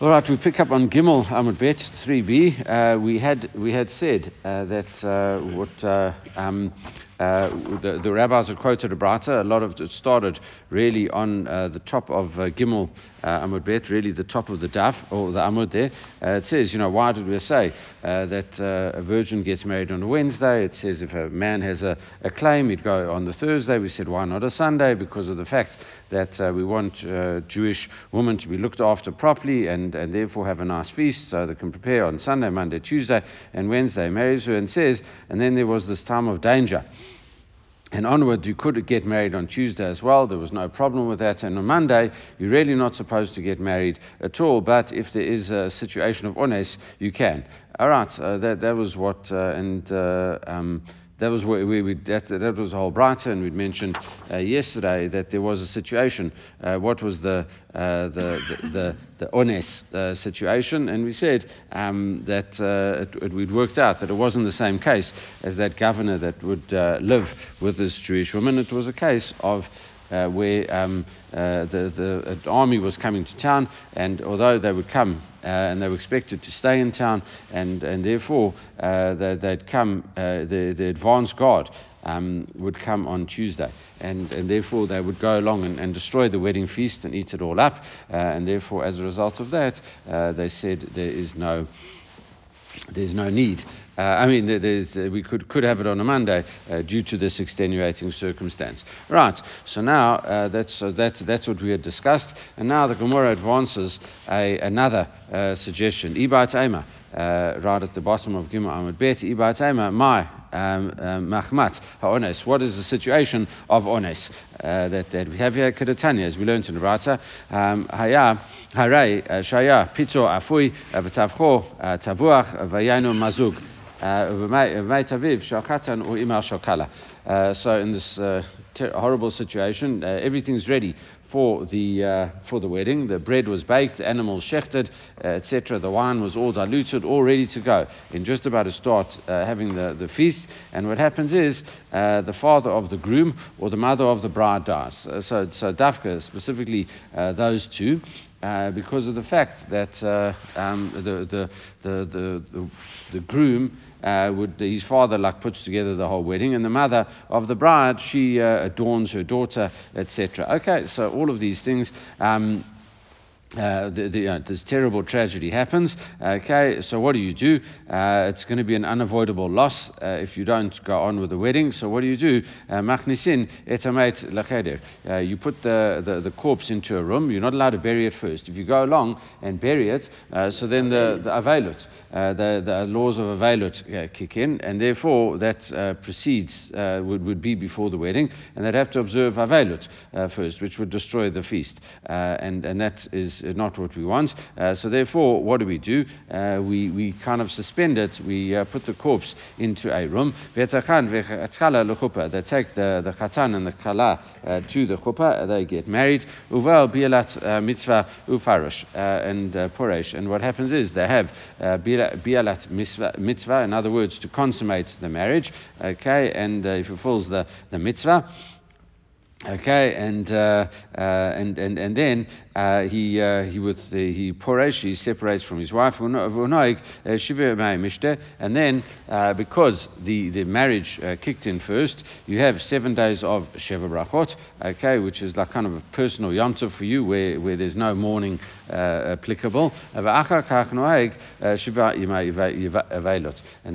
All right, we pick up on Gimel Amud Bet 3b. Uh, we had we had said uh, that uh, what uh, um, uh, the, the, rabbis had quoted a brata. A lot of it started really on uh, the top of uh, Gimel uh, Amud Bet, really the top of the daf or the Amud there. Uh, it says, you know, why did we say uh, that a virgin gets married on a Wednesday? It says if a man has a, a, claim, he'd go on the Thursday. We said, why not a Sunday? Because of the fact that we want Jewish women to be looked after properly and, and therefore have a nice feast so they can prepare on Sunday, Monday, Tuesday, and Wednesday. Marries her and says, and then there was this time of danger and onward, you could get married on Tuesday as well. There was no problem with that. And on Monday, you're really not supposed to get married at all. But if there is a situation of ones, you can. All right, uh, that, that was what, uh, and uh, um, that was where we, we that, that was the whole and we'd mentioned uh, yesterday that there was a situation. Uh, what was the uh, the the the, ones uh, situation? And we said um, that uh, it, it, we'd worked out that it wasn't the same case as that governor that would uh, live with this Jewish woman. It was a case of uh, where um, uh, the, the army was coming to town, and although they would come and they were expected to stay in town, and, and therefore uh, they, would come, uh, the, the advance guard um, would come on Tuesday, and, and therefore they would go along and, and destroy the wedding feast and eat it all up, uh, and therefore, as a result of that, they said there is no there's no need. Uh, I mean, there's, uh, we could, could have it on a Monday uh, due to this extenuating circumstance. Right, so now uh, that's, that's, that's what we had discussed. And now the Gemara advances a, another uh, suggestion. Ibat Ema, uh, right at the bottom of Gimel Amud Bet, Ibat Ema, my um, um, Mahmat ha'ones. What is the situation of ones uh, that, that we have here? Kedatanya, as we learned in Rata, um, haya haray shaya pito afui v'tavcho tavuach Vayano mazug. Uh, uh, so in this uh, ter- horrible situation, uh, everything's ready for the uh, for the wedding. The bread was baked, the animals shechted, uh, etc. The wine was all diluted, all ready to go. And just about to start having the, the feast. And what happens is the father of the groom or the mother of the bride dies. so so dafka specifically those two. because of the fact that um, the, the, the, the, the groom uh, would his father like puts together the whole wedding and the mother of the bride she uh, adorns her daughter etc okay so all of these things um, uh, the, the, uh, this terrible tragedy happens. Okay, so what do you do? Uh, it's going to be an unavoidable loss uh, if you don't go on with the wedding. So what do you do? Uh, machnisin etamet lacheder. You put the, the, the, corpse into a room. You're not allowed to bury it first. If you go along and bury it, so then the, the availut, the, the laws of availut kick in, and therefore that precedes, would, would be before the wedding, and they'd have to observe availut first, which would destroy the feast. and, and that is not what we want. Uh, so therefore, what do we do? Uh, we, we kind of suspend it. We uh, put the corpse into a room. They take the, the khatan and the kala to the chuppah. They get married. Uval bialat mitzvah ufarush uh, and poresh. And what happens is they have bialat mitzvah, in other words, to consummate the marriage. Okay, and he fulfills the, the mitzvah. Okay, and uh, uh, and and and then uh, he uh, he with he poresh he separates from his wife uh, and then uh, because the the marriage kicked in first, you have seven days of sheva brachot. Okay, which is like kind of a personal yom Tov for you, where where there's no mourning applicable. And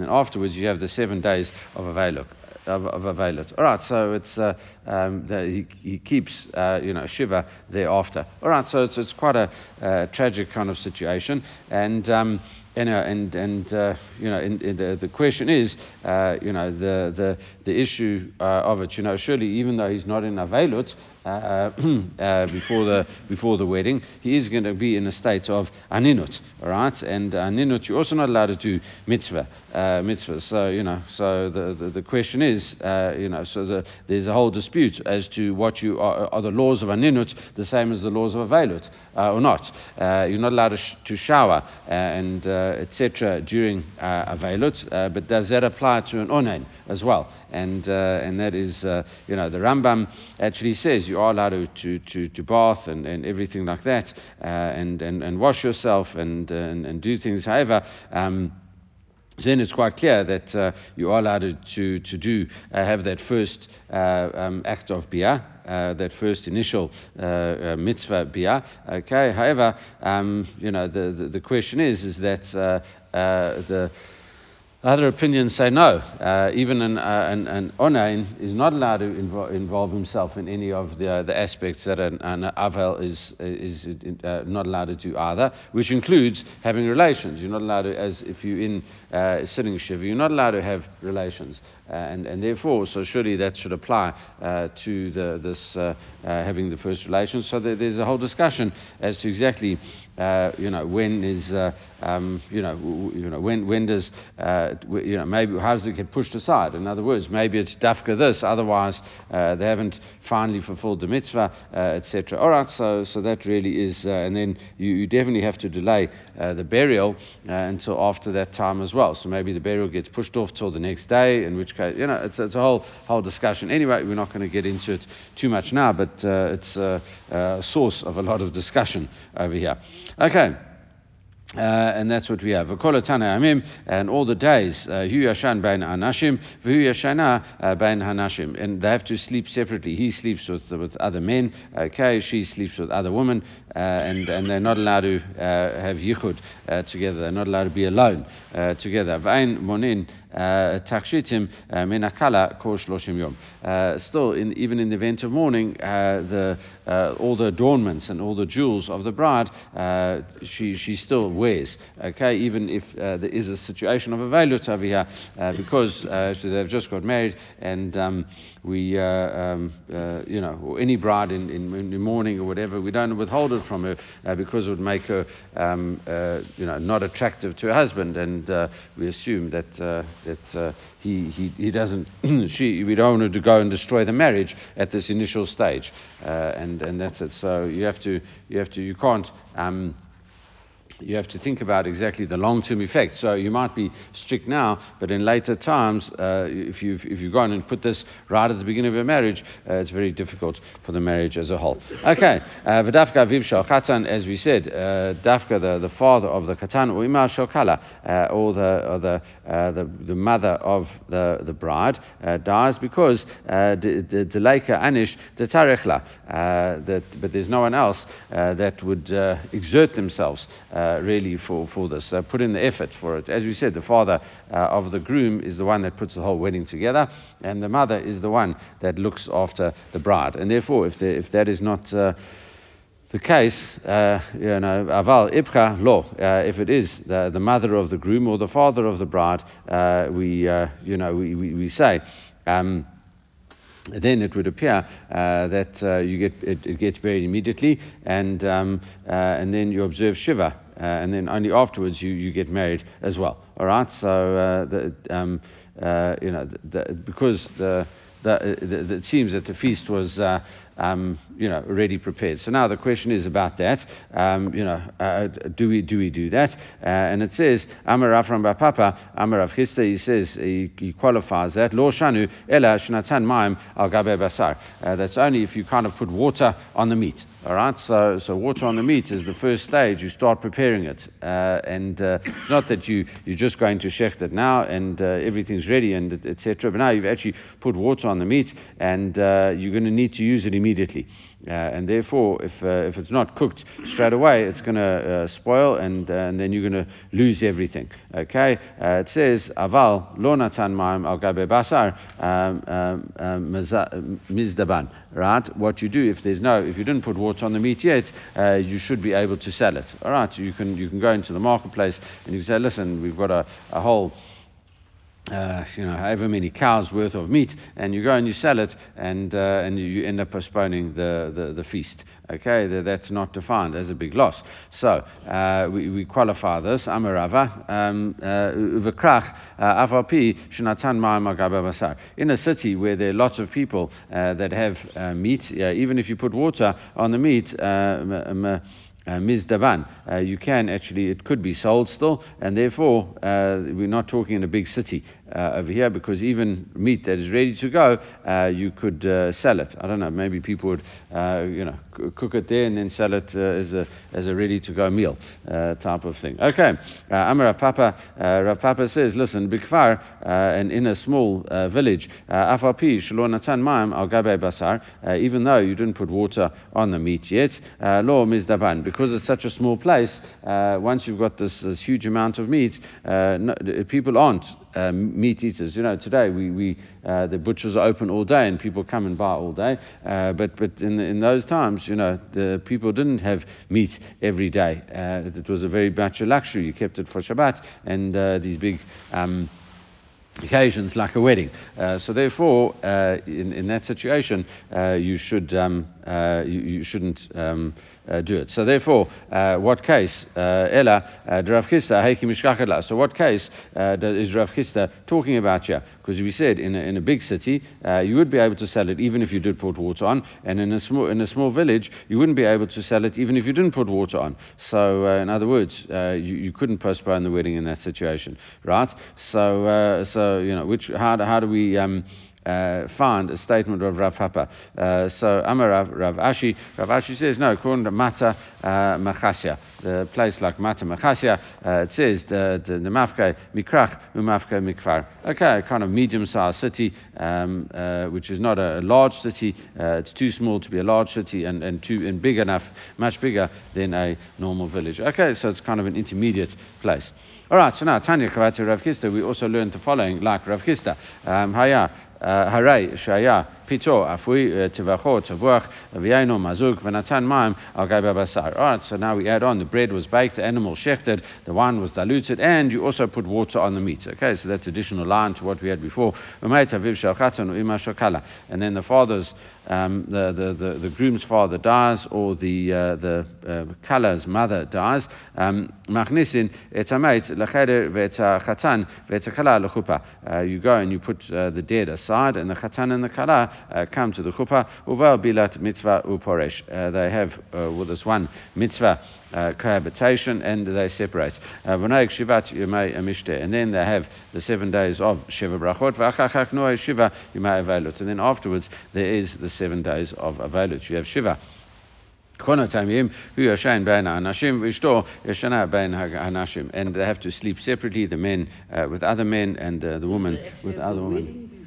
then afterwards you have the seven days of availut of, of Avelit. All right, so it's uh, um, the, he, he keeps uh, you know Shiva thereafter. All right, so it's, it's quite a uh, tragic kind of situation, and. Um, you and and uh, you know, the the question is, uh, you know, the the the issue uh, of it. You know, surely even though he's not in avelut uh, uh, before the before the wedding, he is going to be in a state of aninut. All right, and aninut, you're also not allowed to do mitzvah uh, mitzvah. So you know, so the the, the question is, you know, so the, there's a whole dispute as to what you are, are the laws of aninut the same as the laws of avelut or not. you're not allowed to, sh- to shower and etc. during uh, Avelut, uh, but does that apply to an onain as well? And, uh, and that is, uh, you know, the Rambam actually says you are allowed to, to, to, bath and, and everything like that, and, and, and wash yourself and, and, and do things. However, um, then it's quite clear that uh, you are allowed to, to do, uh, have that first uh, um, act of biyah, uh, that first initial uh, uh, mitzvah biyah. Okay, however, um, you know, the, the, the, question is, is that the other opinions say no. Uh, even an, uh, an, an onain is not allowed to invo- involve himself in any of the, uh, the aspects that an, an avel is, is uh, not allowed to do either, which includes having relations. You're not allowed to, as if you're in uh, sitting shiva, you're not allowed to have relations. Uh, and, and therefore, so surely that should apply to the, this having the first relations. So there, there's a whole discussion as to exactly uh, you know, when is, uh, um, you know, you know, when, when does, uh, you know, maybe how does it get pushed aside? In other words, maybe it's dafka this, otherwise uh, they haven't finally fulfilled the mitzvah, uh, etc. All right, so so that really is, uh, and then you, you, definitely have to delay the burial until after that time as well. So maybe the burial gets pushed off till the next day, in which case, you know, it's, it's a whole whole discussion. Anyway, we're not going to get into it too much now, but it's a, a source of a lot of discussion over here. Okay. Uh, and that's what we have. And all the days, uh, Yashan Bain Anashim, Hu Yashana uh, Hanashim. And they have to sleep separately. He sleeps with, with other men, okay, she sleeps with other women, uh, and, and they're not allowed to uh, have yichud together. They're not allowed to be alone together. Monin takshitim menakala kol shloshim yom. Still, in, even in the event of mourning, uh, the, uh, all the adornments and all the jewels of the bride, uh, she, she still wears. Okay, even if there is a situation of a velut over here, because they've just got married and um, we, um, you know, or any bride in, in, in, mourning or whatever, we don't withhold it from her because it would make her, um, you know, not attractive to her husband, and we assume that that uh, he, he, he doesn't, she, we don't want to go and destroy the marriage at this initial stage. Uh, and, and that's it. So you have to, you have to, you can't, um, you have to think about exactly the long-term effects. So you might be strict now, but in later times, uh, if you've if you've gone and put this right at the beginning of your marriage, uh, it's very difficult for the marriage as a whole. Okay, uh, v'dafka aviv shal katan, as we said, uh, dafka the, the father of the katan or ima shokala, uh, or the or the, the the mother of the the bride dies because the deleka anish the tarechla, but there's no one else that would exert themselves. Uh, really for, for this. Uh, put in the effort for it. As we said, the father uh, of the groom is the one that puts the whole wedding together, and the mother is the one that looks after the bride. And therefore, if, the, if that is not the case, uh, you know, aval ibcha lo. Uh, if it is the, the mother of the groom or the father of the bride, uh, we, you know, we, we, we say. Um, then it would appear uh, that uh, you get it, it, gets buried immediately, and um, uh, and then you observe shiva, uh, and then only afterwards you, you get married as well. All right, so uh, the, um, uh, you know the, the, because the, the, it seems that the feast was um, you know, already prepared. So now the question is about that. Um, you know, uh, do we do we do that? Uh, and it says Amar Avram Papa, Amar Rav he says he, he, qualifies that Lo Shanu Ela Shnatan Maim Al Gabe Basar. Uh, that's only if you kind of put water on the meat. All right, so so water on the meat is the first stage. You start preparing it, uh, and uh, it's not that you you're just going to shecht it now and uh, everything's ready and etc. But now you've actually put water on the meat, and you're going to need to use it immediately. Uh, and therefore, if, uh, if it's not cooked straight away, it's going to uh, spoil and, uh, and then you're going to lose everything. Okay? Uh, it says, Aval lo natan ma'im al gabe basar um, um, um, mizdaban. Right? What you do, if there's no, if you didn't put water on the meat yet, you should be able to sell it. All right? You can, you can go into the marketplace and you can say, listen, we've got a, a whole uh, you know, however many cows worth of meat, and you go and you sell it, and, uh, and you end up postponing the, the, the feast. Okay, that's not defined as a big loss. So uh, we, we qualify this. Amarava, um, uvekrach, uh, avapi, shenatan. In a city where there are lots of people uh, that have meat, even if you put water on the meat, uh, mizdaban. Uh, you can actually, it could be sold still, and therefore uh, we're not talking in a big city uh, over here because even meat that is ready to go, uh, you could uh, sell it. I don't know, maybe people would, you know, cook it there and then sell it as a as a ready to go meal type of thing. Okay, Amar Rav Papa, Rav Papa says, listen, bikfar, and in a small village, afapi shalonatan maim al basar, even though you didn't put water on the meat yet, lo mizdaban because it's such a small place, uh, once you've got this, this huge amount of meat, uh, no, people aren't uh, meat eaters. You know, today we, we uh, the butchers are open all day and people come and buy all day. Uh, but but in, in those times, you know, the people didn't have meat every day. Uh, it was a very much a luxury. You kept it for Shabbat and these big. Um, occasions like a wedding. Uh, so therefore, uh, in, in that situation, uh, you should um, uh, you, you, shouldn't um, uh, Uh, do it. So therefore, uh, what case uh, Ella uh, Rav Chisda So what case is Rav Chisda talking about here? Because we said in a, in a big city, you would be able to sell it even if you did put water on, and in a small in a small village, you wouldn't be able to sell it even if you didn't put water on. So in other words, you, you couldn't postpone the wedding in that situation, right? So so so, you know, which, how, how do we um, uh, find a statement of Rav Papa? Uh, so, Amar Rav, Rav Ashi, Rav Ashi says, no, according to Mata uh, Machasya, the place like Mata Machasya, uh, it says the, the, the Mafke Mikrach, Umafke Mikvar. Okay, a kind of medium sized city, um, uh, which is not a, a large city. Uh, it's too small to be a large city and, and, too, and big enough, much bigger than a normal village. Okay, so it's kind of an intermediate place. All right, so now Tanya Kavati Rav Chisda, we also learned the following, like Rav Chisda. Um, Haya, uh, Haray Shaya pito afui uh, tivacho tavuach mazuk v'natan al. All right, so now we add on the bread was baked, the animal shechted, the wine was diluted, and you also put water on the meat. Okay, so that's additional line to what we had before. And then the father's, um, the, the, the, the, groom's father dies, or the, uh, the uh, kala's mother dies. Um, uh, you go and you put uh, the dead aside, and the chatan and the kala uh, come to the chuppah, uval bilat mitzvah uporesh. Uh, they have uh, with this one mitzvah uh, cohabitation and they separate. V'noeg shivat yomei amishte. And then they have the seven days of Shiva Brachot. Shiva. And then afterwards there is the seven days of avelut. You have Shiva. And they have to sleep separately, the men uh, with other men and uh, the women with other women.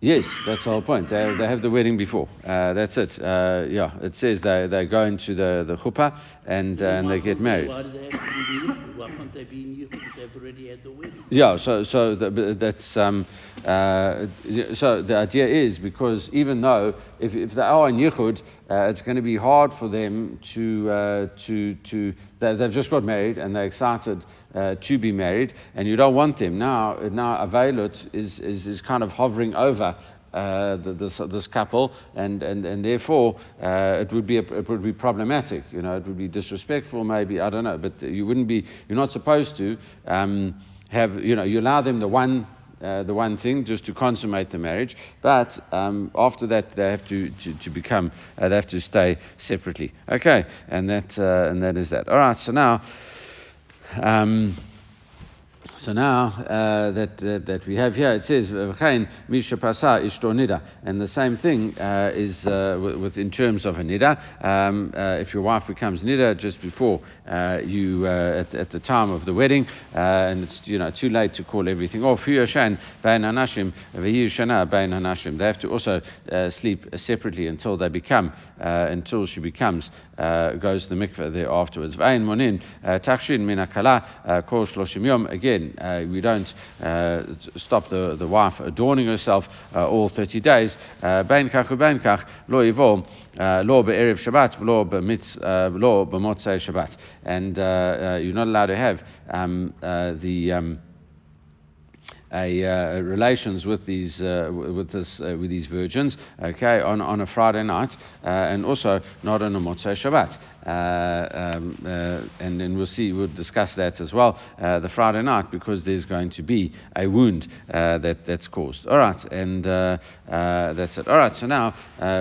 Yes, that's the whole point. They, they have the wedding before. Uh, that's it. Uh, yeah, it says they, they go into the, the chuppah and, uh, and they get married. Why do they have to be Why can't they be they've already had the wedding? Yeah, so, so that's, um, uh, so the idea is because even though if, if they are in Yichud, uh, it's going to be hard for them to, uh, to, to they, have just got married and they're excited uh, to be married, and you don't want them. Now, now Avelut is, is, is kind of hovering over uh, this, this couple, and, and, and therefore uh, it, would be a, it would be problematic. You know, it would be disrespectful, maybe, I don't know, but you wouldn't be, you're not supposed to um, have, you know, you allow them the one uh, the one thing, just to consummate the marriage. But um, after that, they have to, to, to become, uh, they have to stay separately. Okay, and that, uh, and that is that. All right, so now. Um, so now uh, that, that, that we have here, it says pasa ishto and the same thing uh, is uh, with, with, in terms of a nida. Um, uh, if your wife becomes nida just before uh, you uh, at, at, the time of the wedding, and it's you know too late to call everything off. They have to also sleep separately until they become until she becomes goes to the mikveh there afterwards. Again uh, we don't uh, stop the, the wife adorning herself uh, all 30 days. Ben kach uben kach lo yivol lo be'erev Shabbat lo b'motzei Shabbat. And you're not allowed to have um, the... Um, a, uh, relations with these uh, with this uh, with these virgins, okay, on, on a Friday night, uh, and also not on a Motzei Shabbat. Uh, um, uh, and then we'll see, we'll discuss that as well uh, the Friday night because there's going to be a wound uh, that, that's caused. All right, and uh, that's it. All right, so now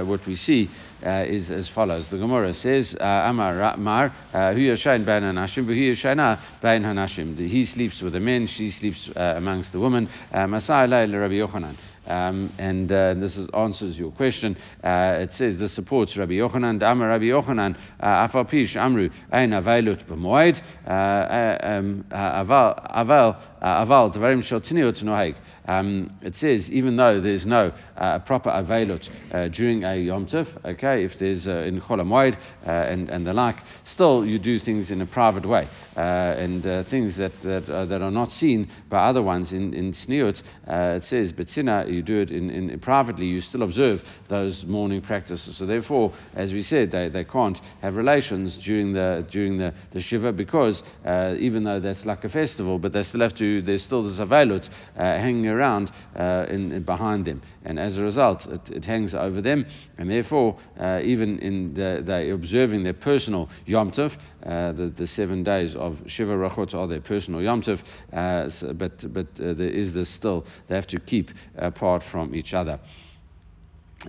what we see uh, is as follows. The Gemara says, Amar Mar, Hu Yashain Bain Hanashim, Hu Yashana Bain Hanashim. He sleeps with the men, she sleeps amongst the women. Masai Rabbi Yochanan. Um, and uh, this is, answers your question. Uh, it says this supports Rabbi Yochanan, Dama Rabbi Yochanan, uh, Afapish Amru, Ein Availut B'moed, uh, um, Aval, Aval, Aval, Devarim Shal Tiniot Noheg. Um, it says, even though there's no uh, proper availut uh, during a Yom Tov, okay, if there's uh, in Chol uh, and, and the like, still you do things in a private way. Uh, and uh, things that, that, that are not seen by other ones in, in Sniut, it says, but Sina, you do it in, in, privately, you still observe those mourning practices. So therefore, as we said, they, they can't have relations during the, during the, the Shiva because even though that's like a festival, but they still have to, there's still this availut hanging around in, in behind them. And as a result, it, it hangs over them, and therefore, uh, even in the, they observing their personal Yom Tov, uh, the, the seven days of Shiva Brachot are their personal Yom Tov, uh, so, but, but uh, there is this still, they have to keep apart from each other.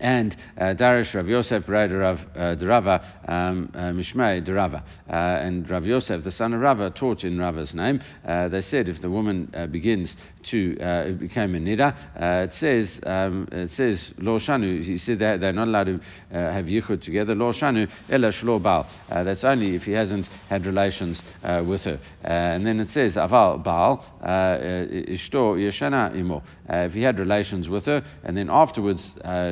And uh, Darish Rav Yosef Rav uh, Drava um, uh, Mishmei uh, and Rav Yosef, the son of Rava, taught in Rava's name. Uh, they said if the woman uh, begins to uh, become a nida, it says um, it says lo shanu. He said that they're not allowed to have yichud together. Lo shanu ella shlo bal. That's only if he hasn't had relations with her. and then it says aval bal ishto yeshana imo. If he had relations with her, and then afterwards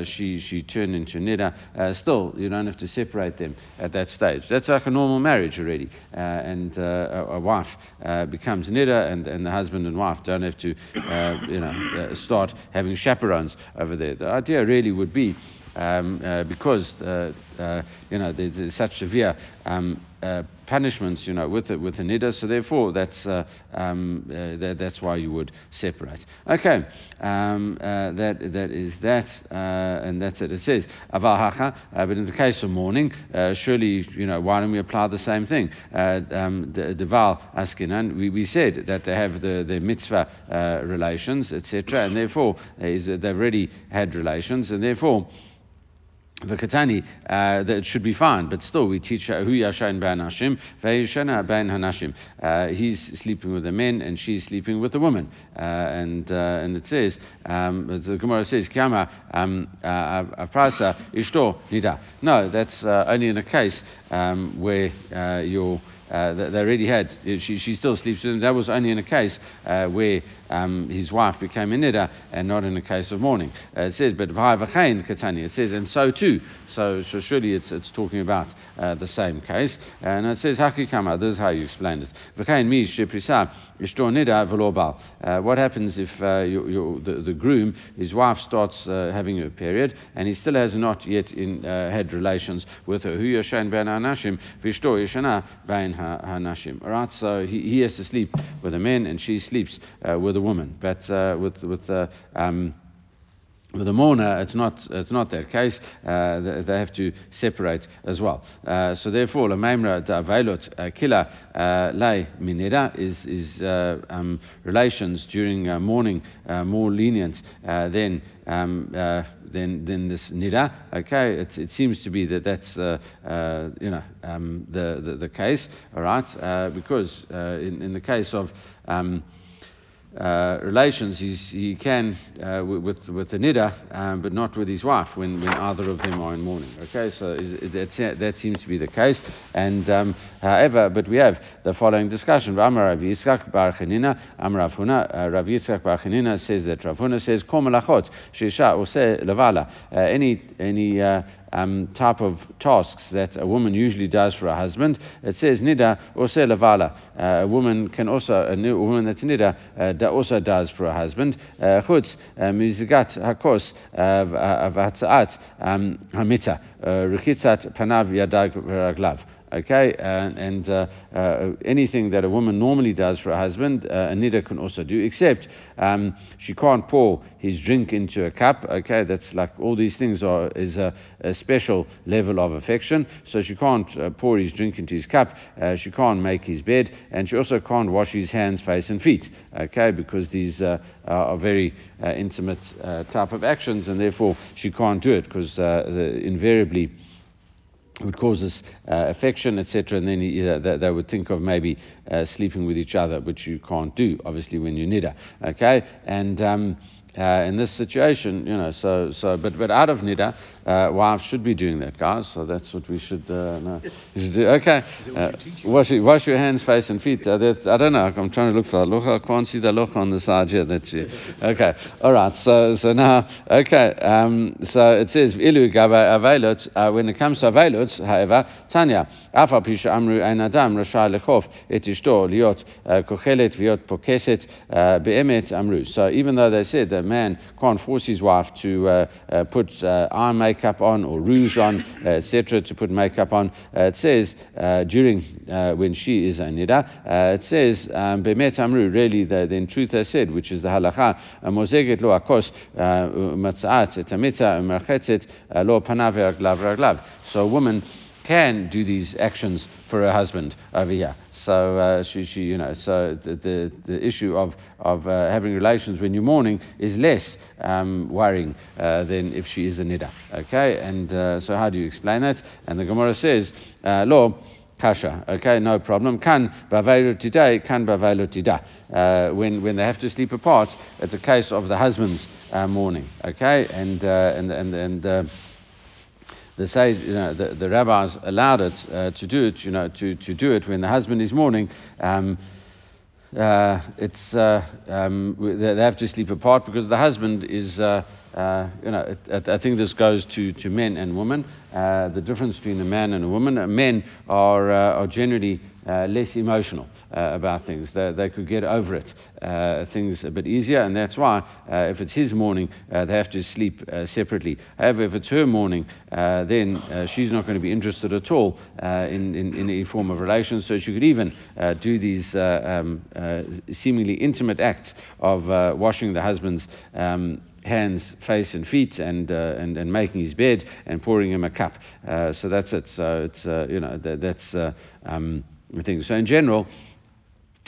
she she, turned into nida, uh, still, you don't have to separate them at that stage. That's like a normal marriage already. Uh, and uh, a, a, wife uh, becomes nida, and, and the husband and wife don't have to, uh, Uh, you know, uh, start having chaperones over there. The idea really would be um, uh, because uh, uh, you know there's, there's such severe um, punishments, you know, with the, with the nida. So therefore, that's um, that, that's why you would separate. Okay, um, that that is that, and that's it. It says avahacha, but in the case of mourning, surely you know why don't we apply the same thing? Um, Deval askinan, we, we said that they have the, the mitzvah relations, etc., and therefore they've already had relations, and therefore the Katani, uh, that should be fine, but still we teach Hu Yashain Ben Hashim, Ve'yishana Ben Hanashim. Uh, he's sleeping with the men and she's sleeping with the women. Uh, and, uh, and it says, um, the Gemara says, Kiyama um, uh, Afrasa Ishto Nida. No, that's uh, only in a case um, where you're uh, they already had, she, she still sleeps with him. That was only in a case uh, where um, his wife became a nida and not in a case of mourning. Uh, it says, but v'ha'vachain katani, it says, and so too. So, so surely it's, it's talking about uh, the same case. And it says, hakikama, this is how you explain this. V'chain mi sheprisa ishtor nida v'lo uh, What happens if uh, you, you, the, the groom, his wife starts having a period and he still has not yet in, had relations with her? Hu yashain ben anashim v'ishtor yashana ben hanashim. All right, so he, he has to sleep with a man and she sleeps uh, with a woman. But uh, with with uh, um, with a mourner, it's not, it's not that case. Uh, they, they, have to separate as well. Uh, so therefore, la memra da veilot uh, kila uh, lay minera is, is uh, um, relations during uh, mourning more lenient than, um, than, than this nida. Okay, it's, it seems to be that that's, you know, um, the, the, the, case, all right, because in, in the case of um, uh, relations, he's, he can uh, with with the nida, um, but not with his wife when, when either of them are in mourning. Okay, so that seems to be the case. And um, however, but we have the following discussion. Rav Yitzchak Bar Chanina, Rav Huna, uh, Rav Yitzchak Bar Chanina says that Rav Huna says Kol Malachot Shisha Levala. Uh, any any uh, um, type of tasks that a woman usually does for her husband. It says nida also lavala. Uh, a woman can also a woman that's nida uh, also does for her husband. Uh, chutz mizigat hakos v'hatzaat um, hamita rechitzat panav yadag raglav. Okay, and, uh, uh, anything that a woman normally does for a husband, uh, a nida can also do, except um, she can't pour his drink into a cup. Okay, that's like all these things are is a, a special level of affection. So she can't uh, pour his drink into his cup. Uh, she can't make his bed, and she also can't wash his hands, face, and feet. Okay, because these uh, are very uh, intimate type of actions, and therefore she can't do it because invariably would cause us uh, affection, etc. And then uh, they, they, would think of maybe uh, sleeping with each other, which you can't do, obviously, when you're nida. Okay, and um, uh, in this situation, you know, so, so but, but out of nida, uh, wives should be doing that, guys. So that's what we should, uh, no, should do. Okay, uh, wash, wash your hands, face, and feet. Uh, that, I don't know. I'm trying to look for a look. I can't see the look on the side here. That's you. Okay, all right. So, so now, okay. Um, so it says ilu avelot. Uh, when it comes to avelot, however, Tanya, afa pisha amru ein adam rashai lechof et ishto liot kochelet viot pokeset beemet amru. So even though they said that man can't force his wife to uh, uh, put uh, eye makeup on or rouge on, etc., to put makeup on. it says during when she is a nida, it says um, bemet amru. Really, the, the, in truth they said, which is the halacha, mozeget lo akos matzaat etamita lo panav raglav. So a woman can do these actions for her husband over here. So uh, she, she, you know, so the, the, the issue of, of uh, having relations when you're mourning is less um, worrying uh, than if she is a nida. Okay, and uh, so how do you explain that? And the Gemara says, uh, law. Kasha, okay, no problem. Kan bavelu today, kan bavelu tida. Uh, when when they have to sleep apart, it's a case of the husband's mourning, okay, and and and and the, say, you know, the, the rabbis allowed it uh, to do it, you know, to, to do it when the husband is mourning. Um, uh, it's uh, um, they have to sleep apart because the husband is, uh, uh, you know, it, I think this goes to, to men and women. Uh, the difference between a man and a woman. men are, are generally uh, less emotional uh, about things. They, they, could get over it, uh, things a bit easier, and that's why uh, if it's his mourning, uh, they have to sleep separately. However, if it's her mourning, then she's not going to be interested at all in, in, in, any form of relation, so she could even do these um, seemingly intimate acts of washing the husband's um, hands, face, and feet, and, uh, and, and making his bed and pouring him a cup. Uh, so that's it. So it's, uh, you know, that, that's. Um, things. So in general,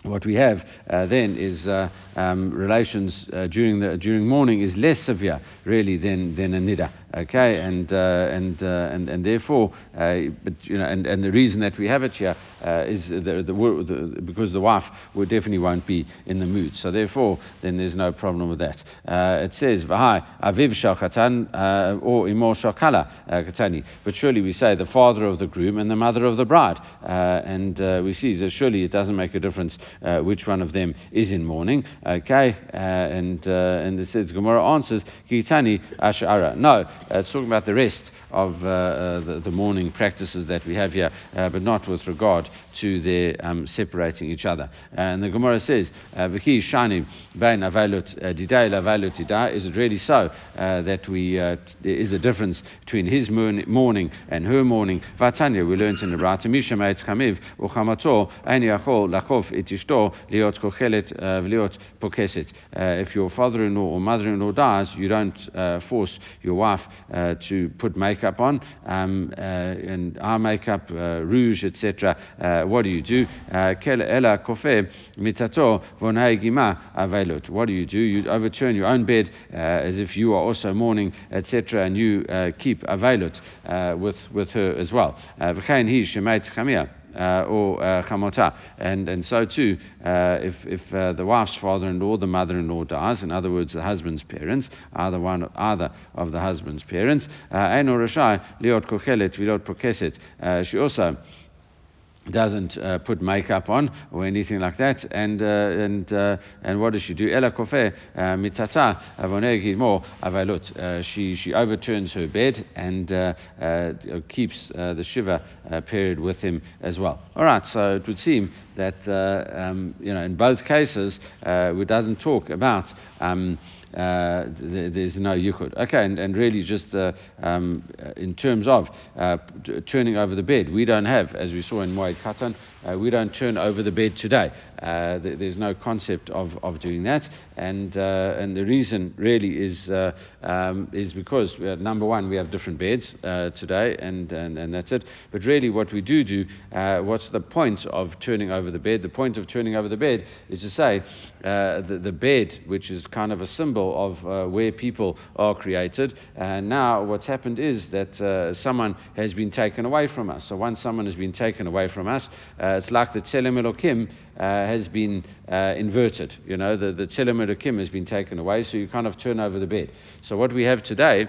what we have uh, then is uh, um, relations uh, during the during mourning is less severe really than than a nida okay and uh, and, uh, and and therefore uh, but you know and, and the reason that we have it here uh, is the, the, the, because the wife would definitely won't be in the mood so therefore then there's no problem with that uh, it says v'hai aviv shakatan uh, or imor shakala katani but surely we say the father of the groom and the mother of the bride and we see that surely it doesn't make a difference which one of them is in mourning. Okay, and and it says Gemara answers Kitani Ashara. No, it's talking about the rest of uh, uh, the, the mourning practices that we have here, but not with regard to their um, separating each other. And the Gemara says, "V'ki shanim bein avalut diday avalut diday." Is it really so that we there is a difference between his mourning and her mourning? Vatanya, we learned in the Brata Mishamait Chamiv uchamato ein yachol lachof et ishto liot kochelet v'liot pokeset. If your father-in-law or mother-in-law dies, you don't uh, force your wife uh, to put makeup on um, uh, and eye makeup, uh, rouge, etc. Uh, what do you do? Uh, Ela kofe mitato gima avelot. What do you do? You overturn your own bed as if you are also mourning, etc. And you keep avelot with with her as well. Uh, or uh. And, and so too, uh, if, if uh, the wife's father-in-law, the mother-in-law dies, in other words, the husband's parents, either one, either of the husband's parents, uh, she also doesn't uh, put makeup on or anything like that. And uh, and uh, and what does she do? Ella kofe uh, mitata avalut. Uh, she she overturns her bed and uh, keeps the shiva period with him as well. All right. So it would seem that um, you know in both cases it doesn't talk about. Um, uh, th- there's no yichud. Okay, and, and really just uh, um, in terms of uh, t- turning over the bed, we don't have, as we saw in Moed Katan, uh, we don't turn over the bed today. Uh, th- there's no concept of, of doing that, and uh, and the reason really is um, is because number one we have different beds today, and, and and that's it. But really, what we do do, what's the point of turning over the bed? The point of turning over the bed is to say the the bed, which is kind of a symbol of where people are created, and now what's happened is that someone has been taken away from us. So once someone has been taken away from us, it's like the Tselem Elokim uh, has been uh, inverted. You know, the, the Tselem Elokim has been taken away, so you kind of turn over the bed. So what we have today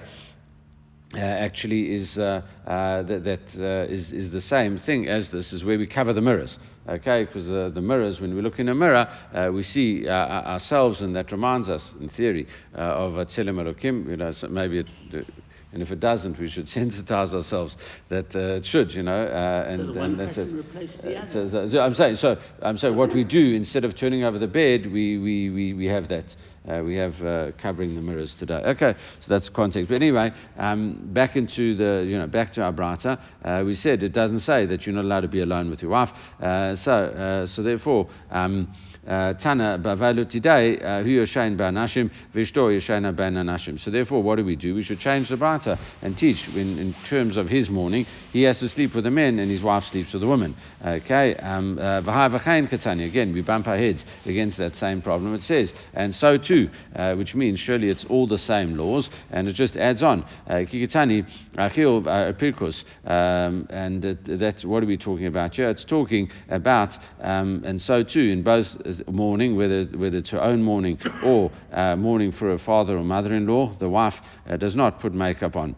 uh, actually is, uh, uh, that, that uh, is, is the same thing as this, is where we cover the mirrors. Okay, because the, mirrors, when we look in a mirror, uh, we see uh, ourselves, and that reminds us, in theory, of a Tselem Elokim. You know, so maybe it, and if it doesn't, we should sensitize ourselves that uh, it should, you know. Uh, and, so and that's it. Uh, so, so I'm saying, so I'm saying, what we do instead of turning over the bed, we we, we, we have that. Uh, we have uh, covering the mirrors today. Okay, so that's context. But anyway, um, back into the, you know, back to our brata. Uh, we said it doesn't say that you're not allowed to be alone with your wife. Uh, so, so therefore. Um, Tana Bavalut today, Hu Yoshain Banashim, Vishto Yoshaina Bananashim. So therefore, what do we do? We should change the Brata and teach in, in terms of his mourning, he has to sleep with the men and his wife sleeps with the women. Okay, um, uh, again, we bump our heads against that same problem. It says, and so too, uh, which means surely it's all the same laws, and it just adds on. Uh, Kikitani, Achil Pirkus, um, and that's what are we talking about here? It's talking about, um, and so too, in both mourning, whether, whether to own mourning or uh, mourning for a father or mother in law, the wife uh, does not put makeup on.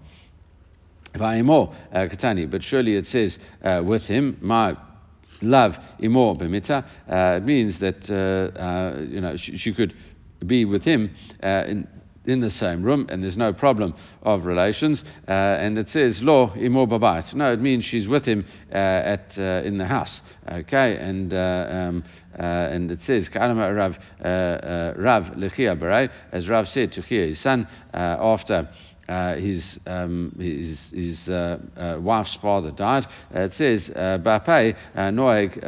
Va'imo uh, Katani, but surely it says uh, with him, my love imor b'mita. Uh, it means that uh, you know she, she, could be with him in in the same room and there's no problem of relations. Uh, and it says, Lo imor babayit. No, it means she's with him uh, at, uh, in the house. Okay, and, um, and it says, Rav, Rav Lechia as Rav said to Chia, his son, after. Uh, his, um, his, his uh, uh, wife's father died. it says, Bape noeg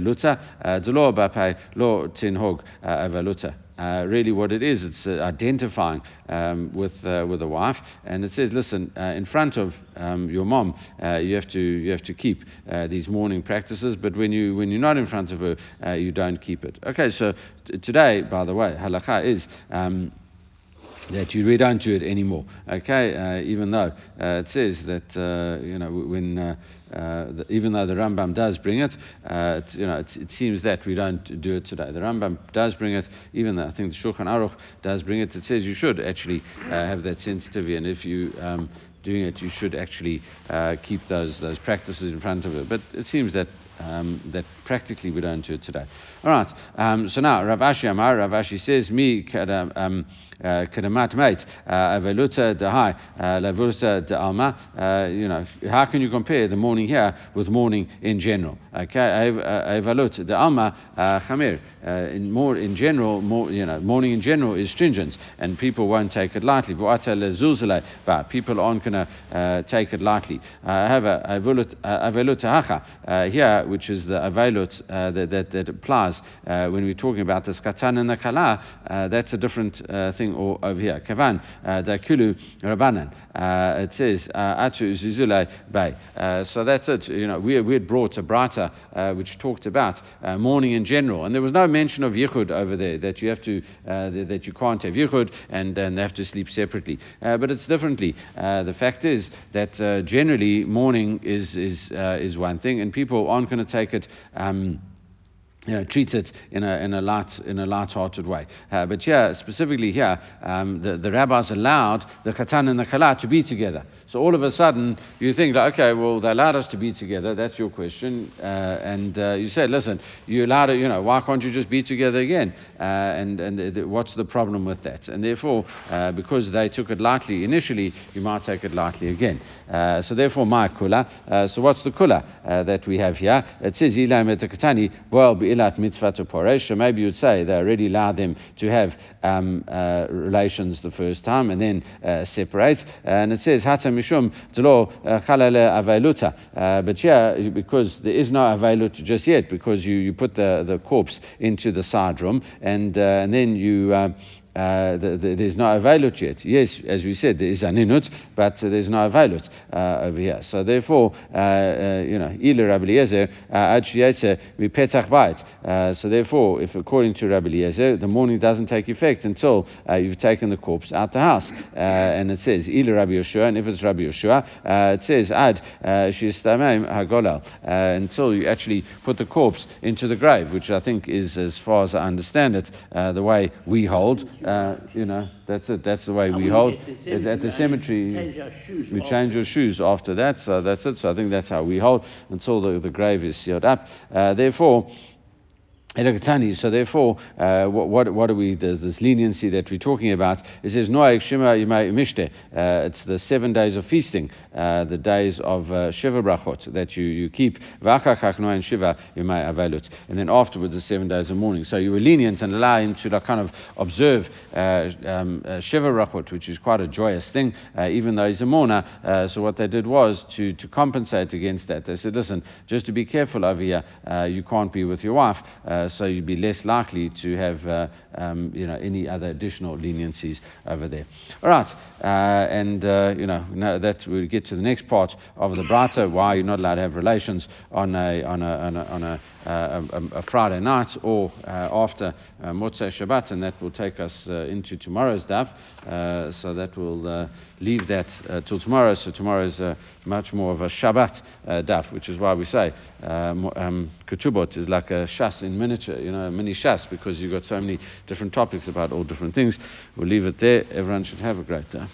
luta, delo bape lo tinhog avaluta. Uh, really what it is. It's uh, identifying um, with uh, with a wife, and it says, listen, uh, in front of um, your mom, uh, you have to you have to keep uh, these mourning practices, but when you when you're not in front of her, you don't keep it. Okay, so t- today, by the way, halakha is. Um, that don't do it anymore. Okay, uh, even though uh, it says that uh, you know when uh, uh, the, even though the Rambam does bring it, uh, you know it, it, seems that we don't do it today. The Rambam does bring it, even though I think the Shulchan Aruch does bring it. It says you should actually have that sensitivity, and if you um, doing it, you should actually keep those those practices in front of it. But it seems that um, that practically we don't do it today. All right. Um, so now Rav Ashi Amar, Rav Ashi says, "Me um, uh, kadamat mate uh, aveluta dehai uh, levuta de alma." You know, how can you compare the mourning here with mourning in general? Okay, avelut de alma chamir. In more in general, more you know, mourning in general is stringent, and people won't take it lightly. But people aren't going to uh, take it lightly. However, hacha here which is the availut uh, that, that, that, applies uh, when we're talking about the skatan and the kala, uh, that's a different uh, thing over here. Kavan, uh, dakulu rabanan. Uh, it says, uh, atu zuzule bay. So that's it. You know, we, we had brought a brata which talked about mourning in general, and there was no mention of yichud over there, that you have to, that you can't have yichud and, and they have to sleep separately. but it's differently. the fact is that generally mourning is, is, is one thing, and people aren't going to take it. Um, you know, it in a, in a, light, in a light-hearted way. Uh, but here, specifically here, um, the, the rabbis allowed the katan and the kala to be together. So all of a sudden, you think, like, okay, well, they allowed us to be together. That's your question. Uh, and uh, you said, listen, you allowed it, you know, why can't you just be together again? Uh, and and what's the problem with that? And therefore, uh, because they took it lightly initially, you might take it lightly again. Uh, so therefore, my kula. so what's the kula that we have here? It says, ilam katani, well, ilat mitzvah to poresha. Maybe you'd say they already allowed them to have um, uh, relations the first time and then uh, separate. And it says hata mishum telo uh, chalale availuta. Uh, but yeah, because there is no availut just yet, because you, you put the, the corpse into the side room and, uh, and then you uh, the, the, there's no avalut yet. Yes, as we said, there is an inut, but uh, there's no avalut uh, over here. So therefore, uh, uh, you know, ila Rabbi Eliezer ad petach bait. So therefore, if according to Rabbi Eliezer, the mourning doesn't take effect until you've taken the corpse out the house, and it says ila Rabbi Yeshua, and if it's Rabbi Yeshua, it says ad shistamem hagolal until you actually put the corpse into the grave, which I think is, as far as I understand it, the way we hold. Uh, you know, that's it. That's the way we hold. At the cemetery, change we change your shoes after that. So that's it. So I think that's how we hold until the, the grave is sealed up. Uh, therefore, so therefore, uh, what, what, what, are we, there's this leniency that we're talking about. It says, Noach Shema Mishte. Uh, it's the seven days of feasting, uh, the days of uh, Shiva Brachot that you, you keep. and Shiva. And then afterwards, the seven days of mourning. So you were lenient and allow him to like, kind of observe uh, um, uh, Shiva Brachot, which is quite a joyous thing, even though he's a mourner. so what they did was to, to compensate against that. They said, listen, just to be careful over here, you can't be with your wife so you'd be less likely to have uh, um, you know, any other additional leniencies over there. All right, uh, and uh, you know, no, that we get to the next part of the Braita, why you're not allowed to have relations on a, on a, on a, on a, a, a Friday night or after uh, Motzei Shabbat, and that will take us into tomorrow's daf. so that will leave that uh, till tomorrow. So tomorrow is uh, much more of a Shabbat uh, daf, which is why we say um, um Ketubot is like a shas in miniature, you know, a mini shas, because you've got so many different topics about all different things. We'll leave it there. Everyone should have a great day.